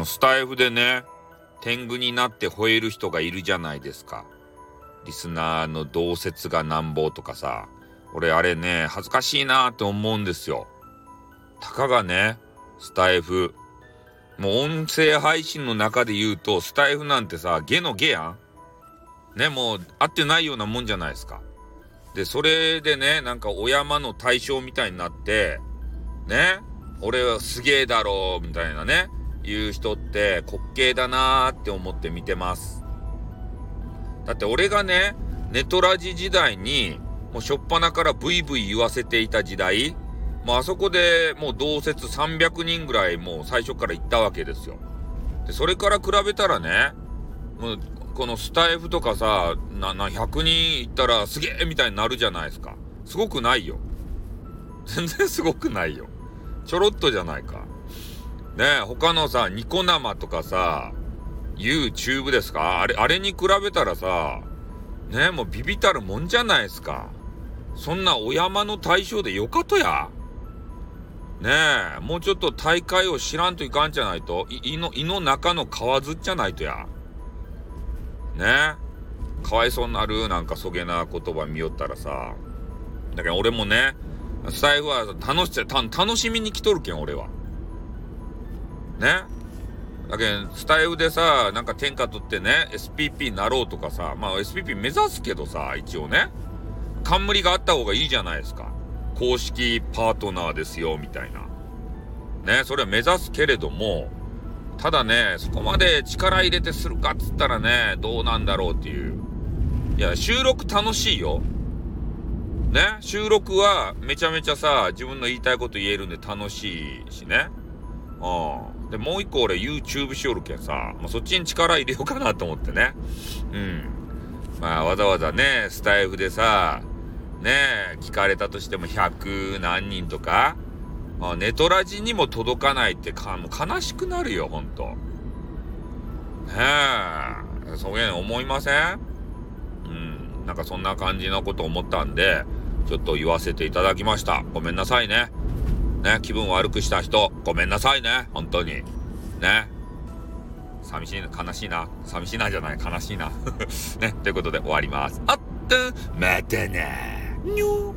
のスタイフでね、天狗になって吠える人がいるじゃないですか。リスナーの同説がなんぼとかさ。俺あれね、恥ずかしいなって思うんですよ。たかがね、スタイフ。もう音声配信の中で言うと、スタイフなんてさ、ゲのゲやんね、もう合ってないようなもんじゃないですか。で、それでね、なんかお山の対象みたいになって、ね、俺はすげえだろう、みたいなね、言う人って滑稽だなーって思って見てます。だって俺がね、ネトラジ時代に、もう初っ端からブイブイ言わせていた時代、もうあそこでもう同説300人ぐらいもう最初から行ったわけですよ。で、それから比べたらね、もうこのスタイフとかさ、な、な、100人行ったらすげえみたいになるじゃないですか。すごくないよ。全然すごくないよ。ちょろっとじゃないか。ね、他のさ、ニコ生とかさ、YouTube ですか？あれ、あれに比べたらさ、ね、もうビビたるもんじゃないですか。そんなお山の対象でよかとや。ねえ、もうちょっと大会を知らんといかんじゃないと、胃の、胃の中の皮ずっじゃないとや。ねえ、かわいそうになる、なんかそげな言葉見よったらさ。だけど俺もね、スタイフは楽し、楽しみに来とるけん、俺は。ねだけど、スタイフでさ、なんか天下取ってね、SPP になろうとかさ、まあ SPP 目指すけどさ、一応ね。冠があった方がいいじゃないですか。公式パートナーですよ、みたいな。ね、それは目指すけれども、ただね、そこまで力入れてするかっつったらね、どうなんだろうっていう。いや、収録楽しいよ。ね、収録はめちゃめちゃさ、自分の言いたいこと言えるんで楽しいしね。うん。で、もう一個俺 YouTube しよるけんさ、まあ、そっちに力入れようかなと思ってね。うん。まあ、わざわざね、スタイフでさ、ねえ、聞かれたとしても100何人とか、まあ、ネトラジにも届かないってか、もう悲しくなるよ、ほんと。ねえ、そういうの思いません？うん、なんかそんな感じのこと思ったんで、ちょっと言わせていただきました。ごめんなさいね。ね、気分悪くした人、ごめんなさいね、本当に。ね。寂しいな、悲しいな。寂しいなじゃない、悲しいな。ね、ということで終わります。あっと、またねにょ